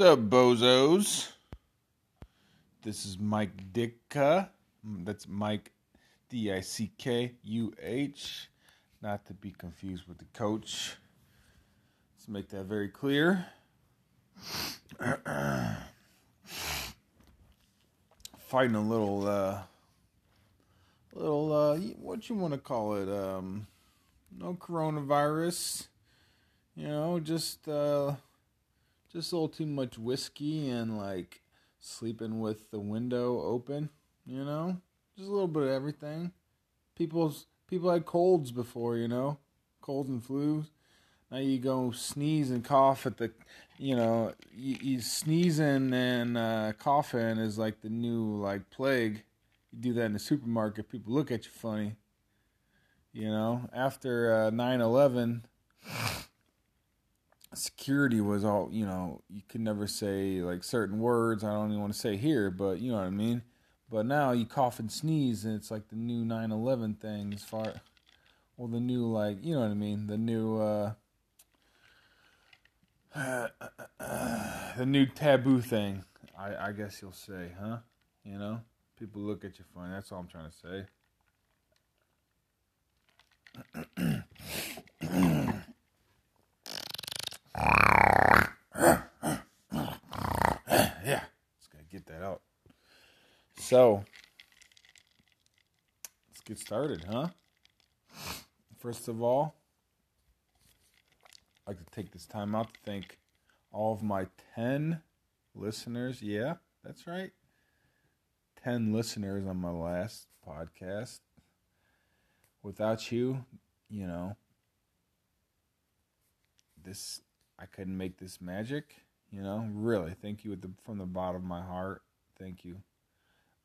What's up, bozos? This is Mike Dicka. That's Mike D I C K U H. Not to be confused with the coach. Let's make that very clear. Fighting a little, uh, little, uh, what you want to call it? Um, no coronavirus. You know, just, uh, just a little too much whiskey and like sleeping with the window open, you know? Just a little bit of everything. People's people had colds before, you know? Colds and flus. Now you go sneeze and cough at the you know, you, you sneezing and uh, coughing is like the new like plague. You do that in the supermarket, people look at you funny. You know, after uh, 9/11 security was all you know you could never say like certain words. I don't even want to say here but you know what i mean? But now you cough and sneeze and it's like the new 9-11 thing as far well the new like you know what i mean? The new uh the new taboo thing i i guess you'll say huh? You know? People look at you funny that's all i'm trying to say yeah, just gotta get that out. So, let's get started, huh? First of all, I'd like to take this time out to thank all of my 10 listeners. Yeah, that's right. 10 listeners on my last podcast. Without you, you know, this I couldn't make this magic. You know, really, thank you the, from the bottom of my heart. Thank you.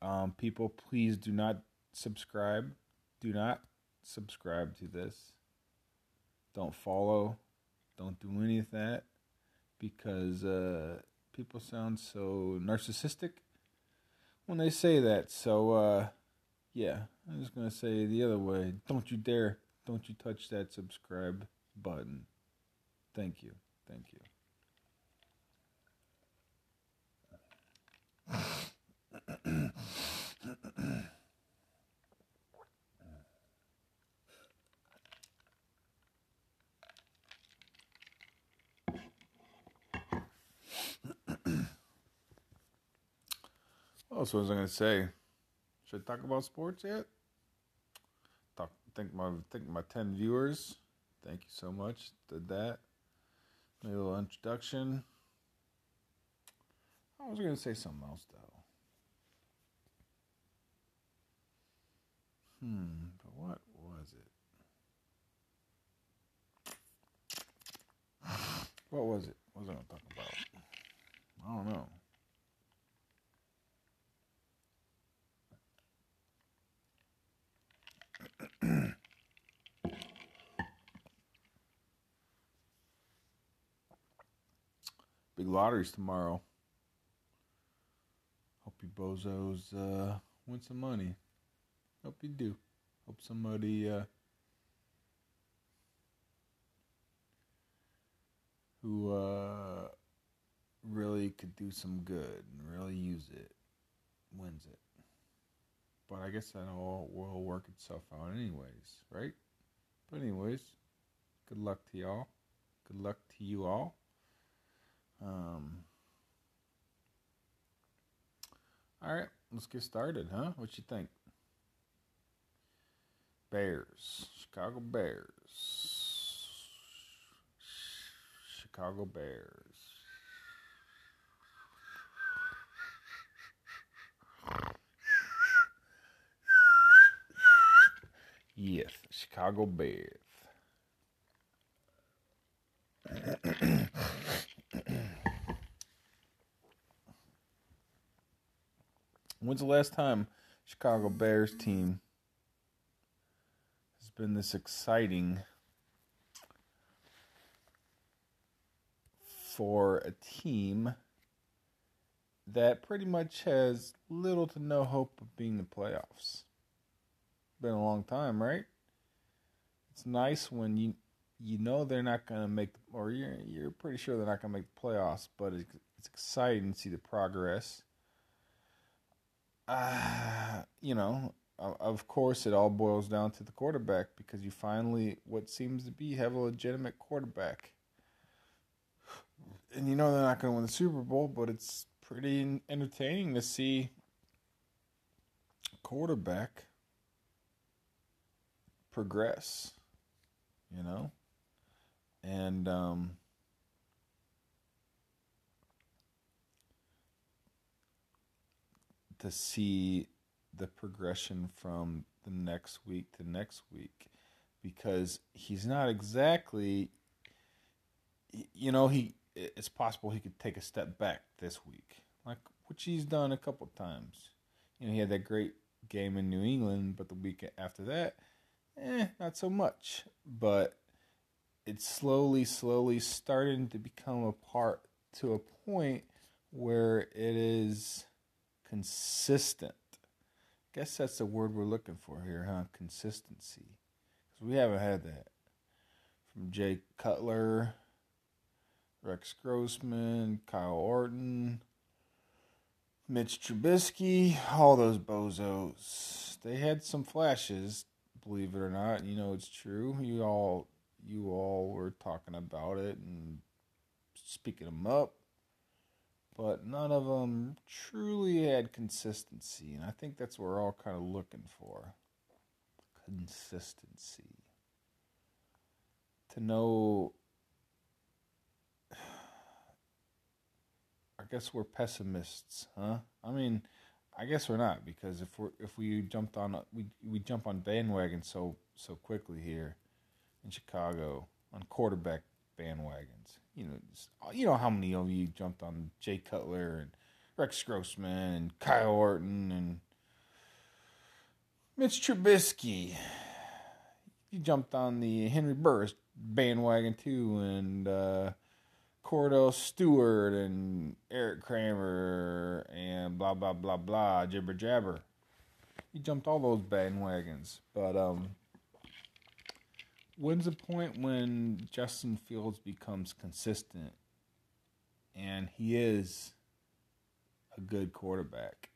Um, people, please do not subscribe. Do not subscribe to this. Don't follow. Don't do any of that because uh, people sound so narcissistic when they say that. So, uh, yeah, I'm just going to say the other way. Don't you dare. Don't you touch that subscribe button. Thank you. Thank you. oh, so what was I going to say? Should I talk about sports yet? Talk, thank my thank my ten viewers. Thank you so much. Did that. A little introduction. I was going to say something else, though. Hmm, but what was it? What was it? What was I to talk about? I don't know. Big lotteries tomorrow. Hope you bozos uh, win some money. Hope you do. Hope somebody uh, who uh, really could do some good and really use it wins it. But I guess that all will work itself out, anyways, right? But, anyways, good luck to y'all. Good luck to you all. Um, all right, let's get started, huh? What you think? Bears, Chicago Bears, Chicago Bears. Yes, Chicago Bears. When's the last time Chicago Bears team been this exciting for a team that pretty much has little to no hope of being the playoffs? Been a long time, right? It's nice when you you know they're not going to make, or you're you're pretty sure they're not going to make the playoffs. But it's, it's exciting to see the progress. Uh, you know, of course, it all boils down to the quarterback because you finally what seems to be have a legitimate quarterback. And you know they're not going to win the Super Bowl, but it's pretty entertaining to see quarterback progress, you know? And um to see the progression from the next week to next week because he's not exactly you know he it's possible he could take a step back this week like which he's done a couple times. You know he had that great game in New England but the week after that eh not so much. But it's slowly slowly starting to become a part to a point where it is consistent guess that's the word we're looking for here, huh? Consistency. Because we haven't had that. From Jay Cutler, Rex Grossman, Kyle Orton, Mitch Trubisky, all those bozos. They had some flashes, believe it or not. You know it's true. You all you all were talking about it and speaking them up but none of them truly had consistency. And I think that's what we're all kind of looking for consistency. To know, I guess we're pessimists, huh? I mean, I guess we're not because if we if we jumped on we we jump on bandwagon so so quickly here in Chicago on quarterback bandwagons you know, you know how many of you jumped on Jay Cutler and Rex Grossman and Kyle Orton and Mitch Trubisky. You jumped on the Henry Burris bandwagon too, and uh, Kordell Stewart and Erik Kramer and blah blah blah blah jibber jabber. You jumped all those bandwagons, but um, when's the point when Justin Fields becomes consistent and he is a good quarterback?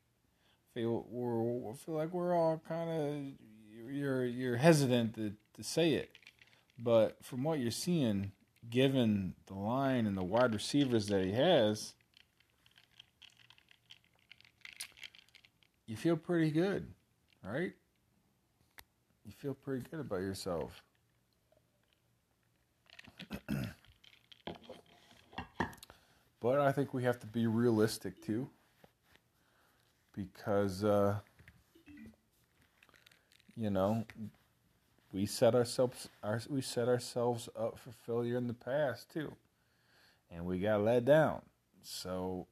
Feel we're feel like we're all kind of you're you're hesitant to, to say it, but from what you're seeing, given the line and the wide receivers that he has, you feel pretty good, right? You feel pretty good about yourself. But I think we have to be realistic too, because uh, you know we set ourselves our, we set ourselves up for failure in the past too, and we got let down. So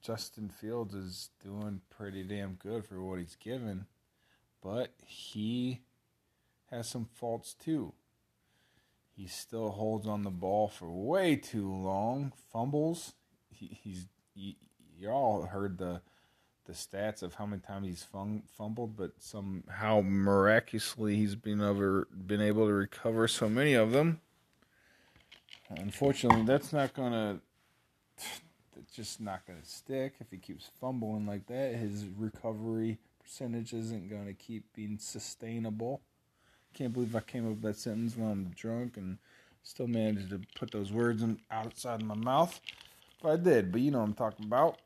Justin Fields is doing pretty damn good for what he's given, but he has some faults too. He still holds on the ball for way too long. Fumbles. He, he's he, you all heard the the stats of how many times he's fum, fumbled, but somehow miraculously he's been over been able to recover so many of them. Unfortunately, that's not gonna. That's just not gonna stick if he keeps fumbling like that. His recovery percentage isn't gonna keep being sustainable. Can't believe I came up with that sentence while I'm drunk and still managed to put those words in, outside my mouth. But I did, but you know what I'm talking about.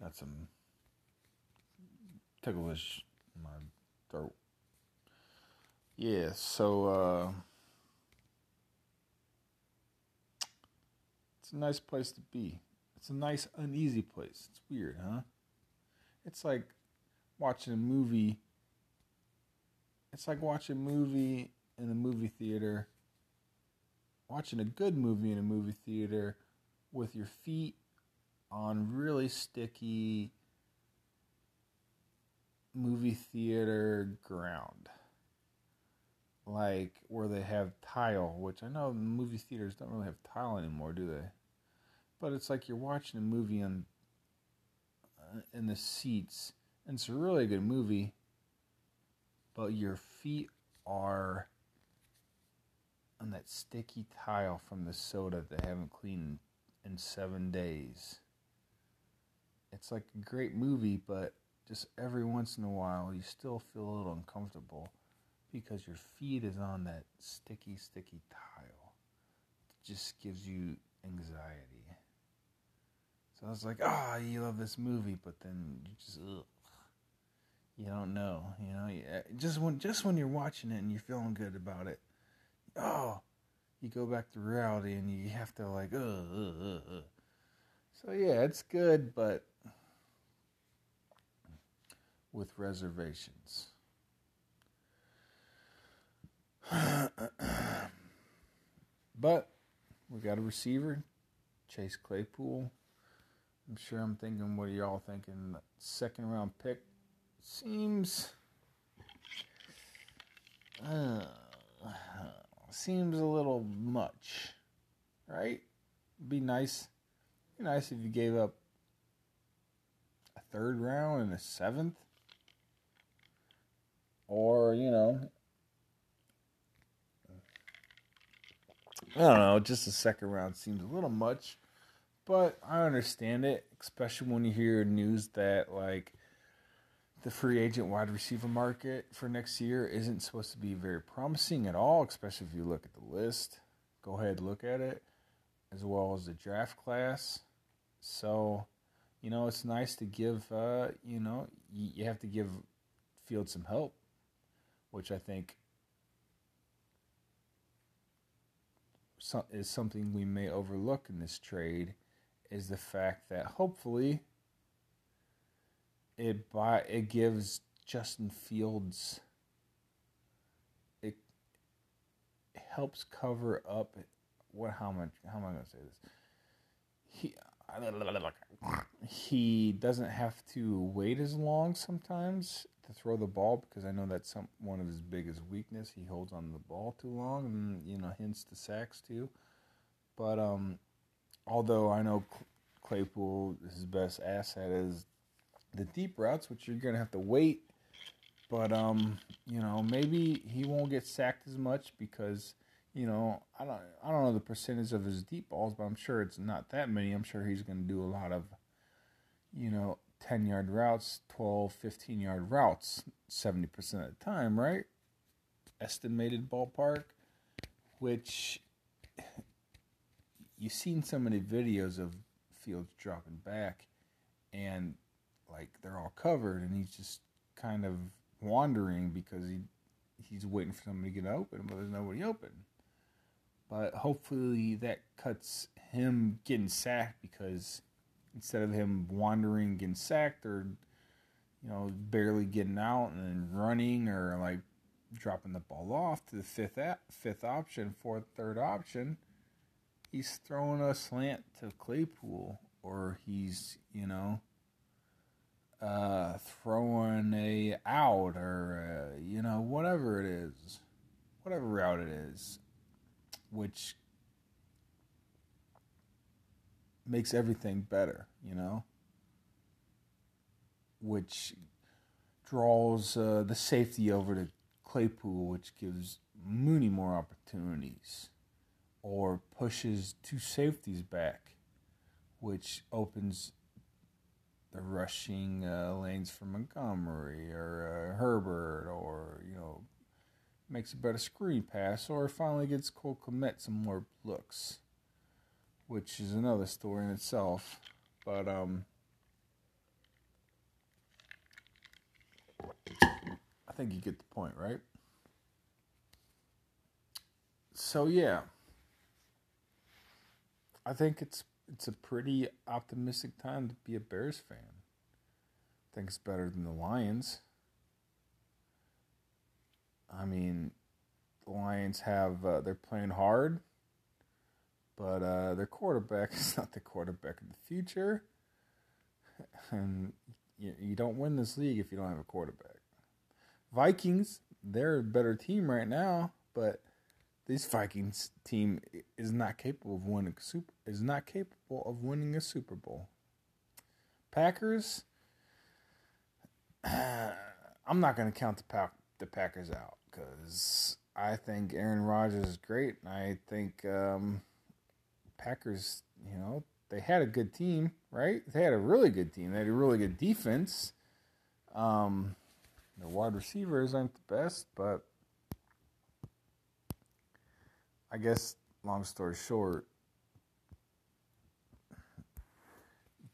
Got some ticklish in my throat. Yeah, so uh, it's a nice place to be. It's a nice, uneasy place. It's weird, huh? It's like watching a movie. It's like watching a movie in a movie theater, watching a good movie in a movie theater with your feet on really sticky movie theater ground like where they have tile, which I know movie theaters don't really have tile anymore, do they? But it's like you're watching a movie on uh, in the seats, and it's a really good movie. But your feet are on that sticky tile from the soda that they haven't cleaned in seven days. It's like a great movie, but just every once in a while you still feel a little uncomfortable because your feet is on that sticky, sticky tile. It just gives you anxiety. So I was like, ah, oh, you love this movie, but then you just, ugh, you don't know, you know, just when just when you're watching it and you're feeling good about it, oh, you go back to reality and you have to like, ugh, ugh, ugh, ugh. So yeah, it's good, but with reservations. But we got a receiver, Chase Claypool. I'm sure I'm thinking, what are y'all thinking? Second round pick seems uh, seems a little much, right? Be nice, be nice if you gave up a third round and a seventh, or you know, I don't know, just a second round seems a little much, but I understand it, especially when you hear news that like the free agent wide receiver market for next year isn't supposed to be very promising at all, especially if you look at the list. Go ahead, look at it, as well as the draft class. So, you know, it's nice to give, uh, you know, you have to give Field some help, which I think is something we may overlook in this trade is the fact that hopefully it by it gives Justin Fields it, helps cover up what how much how am I going to say this? He he doesn't have to wait as long sometimes to throw the ball because I know that's some one of his biggest weakness. He holds on the ball too long, and you know, hence the sacks too. But um, although I know Claypool, his best asset is the deep routes, which you're gonna have to wait. But um, you know, maybe he won't get sacked as much because you know I don't I don't know the percentage of his deep balls, but I'm sure it's not that many. I'm sure he's gonna do a lot of you know 10 yard routes, 12, 15 yard routes 70% of the time, right? Estimated ballpark, which you've seen so many videos of Fields dropping back and like they're all covered and he's just kind of wandering because he he's waiting for somebody to get open, but there's nobody open. But hopefully that cuts him getting sacked because instead of him wandering, getting sacked, or you know barely getting out and then running, or like dropping the ball off to the fifth fifth option, fourth third option, he's throwing a slant to Claypool, or he's you know uh, throwing a out, or uh, you know whatever it is, whatever route it is, which makes everything better, you know? Which draws uh, the safety over to Claypool, which gives Mooney more opportunities, or pushes two safeties back, which opens the rushing uh, lanes for Montgomery or uh, Herbert, or you know, makes a better screen pass, or finally gets Cole Kmet some more looks which is another story in itself. But um, I think you get the point, right? So yeah, I think it's it's a pretty optimistic time to be a Bears fan. I think it's better than the Lions. I mean, the Lions have uh, they're playing hard but uh, their quarterback is not the quarterback of the future. And you, you don't win this league if you don't have a quarterback. Vikings, they're a better team right now, but this Vikings team is not capable of winning super is not capable of winning a Super Bowl. Packers, I'm not going to count the pack, the Packers out because I think Aaron Rodgers is great, and I think um, Packers, you know, they had a good team, right? They had a really good team. They had a really good defense. Um, the wide receivers aren't the best, but I guess, long story short,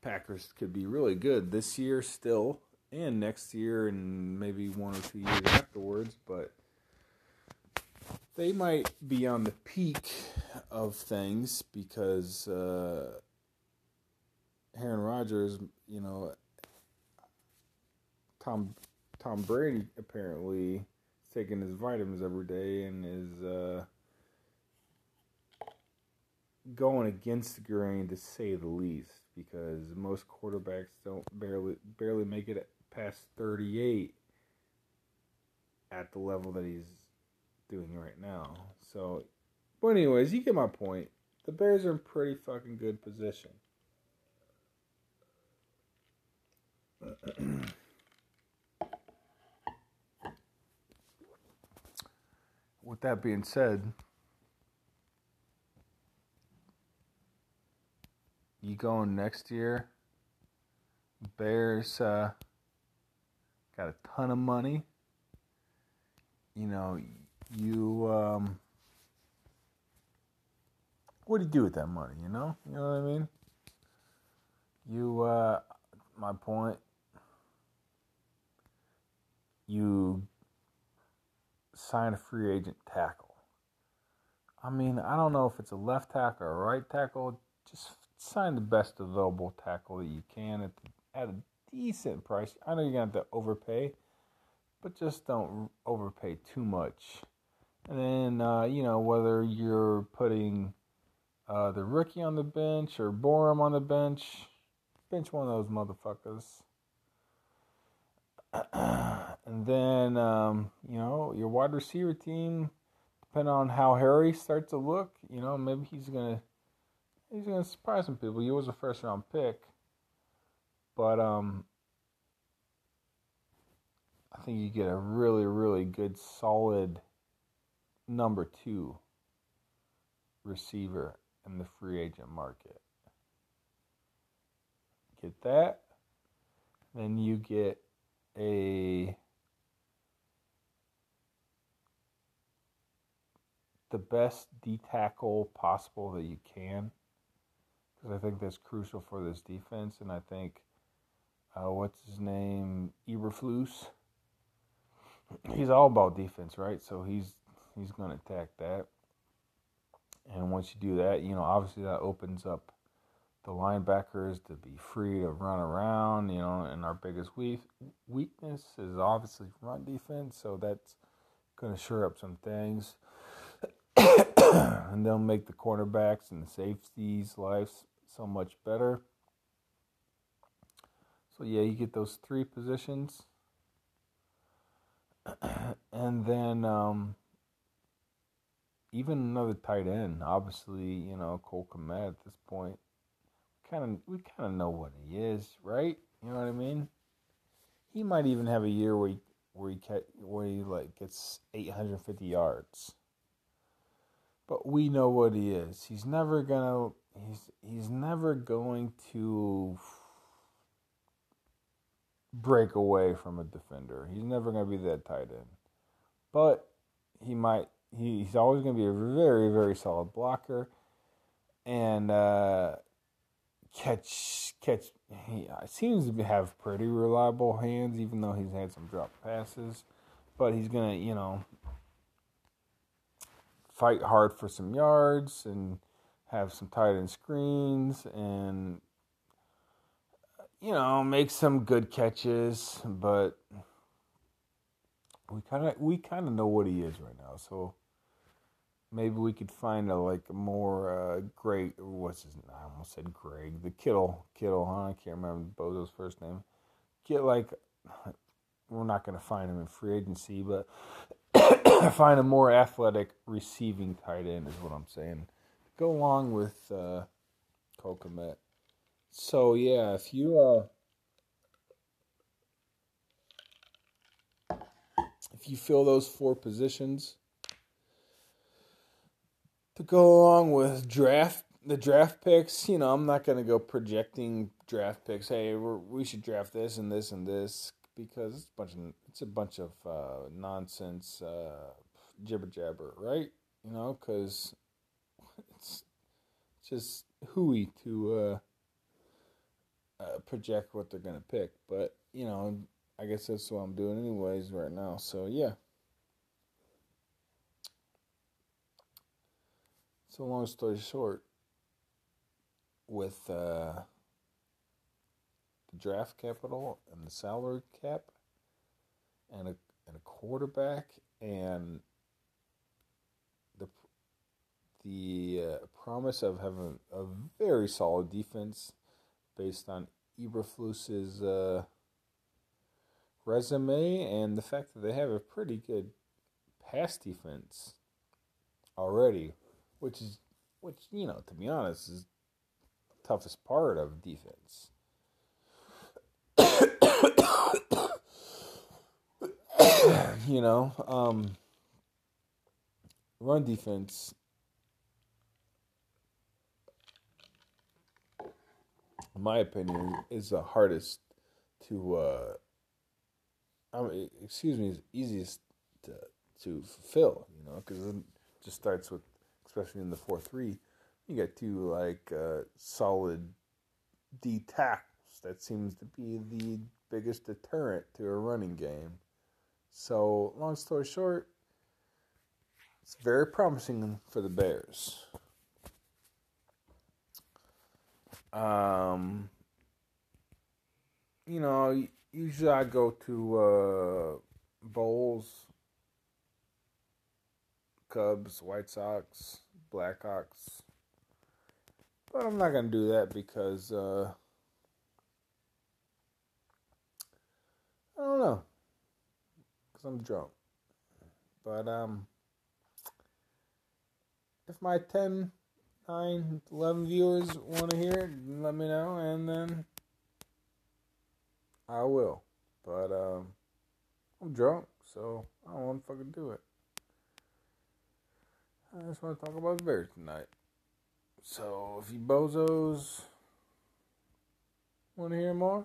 Packers could be really good this year still, and next year, and maybe one or two years afterwards, but they might be on the peak of things because uh, Aaron Rodgers, you know, Tom Tom Brady apparently is taking his vitamins every day and is uh, going against the grain to say the least because most quarterbacks don't barely barely make it past 38 at the level that he's doing right now. So, but anyways, you get my point. The Bears are in pretty fucking good position. With that being said, you going next year. Bears uh, got a ton of money. You know, you um, what do you do with that money? You know, you know what I mean. You, uh, my point. You sign a free agent tackle. I mean, I don't know if it's a left tackle or a right tackle. Just sign the best available tackle that you can at, the, at a decent price. I know you're to have to overpay, but just don't overpay too much. And then, uh, you know, whether you're putting uh, the rookie on the bench or Borom on the bench, bench one of those motherfuckers. and then, um, you know, your wide receiver team, depending on how Harry starts to look, you know, maybe he's going to he's gonna surprise some people. He was a first round pick, but um, I think you get a really, really good, solid number two receiver in the free agent market. Get that, then you get a the best D tackle possible that you can because I think that's crucial for this defense. And I think, uh, what's his name, Eberflus, he's all about defense, right? So he's he's going to attack that. And once you do that, you know, obviously that opens up the linebackers to be free to run around, you know, and our biggest weak, weakness is obviously run defense, so that's going to shore up some things. and they'll make the cornerbacks and the safeties' lives so much better. So yeah, you get those three positions, and then um, even another tight end. Obviously, you know Cole Kmet at this point. Kind of, we kind of know what he is, right? You know what I mean? He might even have a year where he where he where he like gets 850 yards. But we know what he is. He's never gonna he's he's never going to break away from a defender. He's never going to be that tight end. But he might he, he's always going to be a very very solid blocker. And uh, catch catch he seems to have pretty reliable hands even though he's had some drop passes. But he's going to, you know, fight hard for some yards and have some tight end screens and you know make some good catches. But we kind of we kind of know what he is right now. So maybe we could find a like more uh great what's his name i almost said greg the kittle kittle huh i can't remember bozo's first name get like we're not going to find him in free agency, but find a more athletic receiving tight end is what I'm saying. Go along with uh, Cole Kmet. So yeah, if you uh, if you fill those four positions to go along with draft the draft picks, you know, I'm not going to go projecting draft picks. Hey, we should draft this and this and this because it's a bunch of it's a bunch of uh, nonsense, uh, jibber jabber, right? You know, because it's just hooey to uh, uh, project what they're gonna pick. But you know, I guess that's what I'm doing anyways right now. So yeah. So long story short, with uh, the draft capital and the salary cap and a and a quarterback and the the uh, promise of having a very solid defense based on Eberflus's uh, resume and the fact that they have a pretty good pass defense already, which is which you know to be honest is the toughest part of defense. you know, um, run defense. In my opinion, is the hardest to. Uh, I mean, excuse me, is easiest to to fulfill. You know, because it just starts with, especially in the four three, you get two like uh, solid D tackles. That seems to be the biggest deterrent to a running game. So, long story short, it's very promising for the Bears. Um, you know, usually I go to uh, Bulls, Cubs, White Sox, Blackhawks, but I'm not gonna do that because uh, I don't know because I'm drunk. But um, if my 10, 9, 11 viewers want to hear it, let me know, and then I will. But um, I'm drunk, so I don't want to fucking do it. I just want to talk about Bears tonight. So if you bozos want to hear more,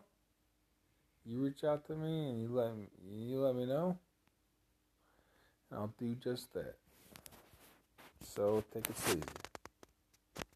you reach out to me and you let me, you let me know. And I'll do just that. So take it easy.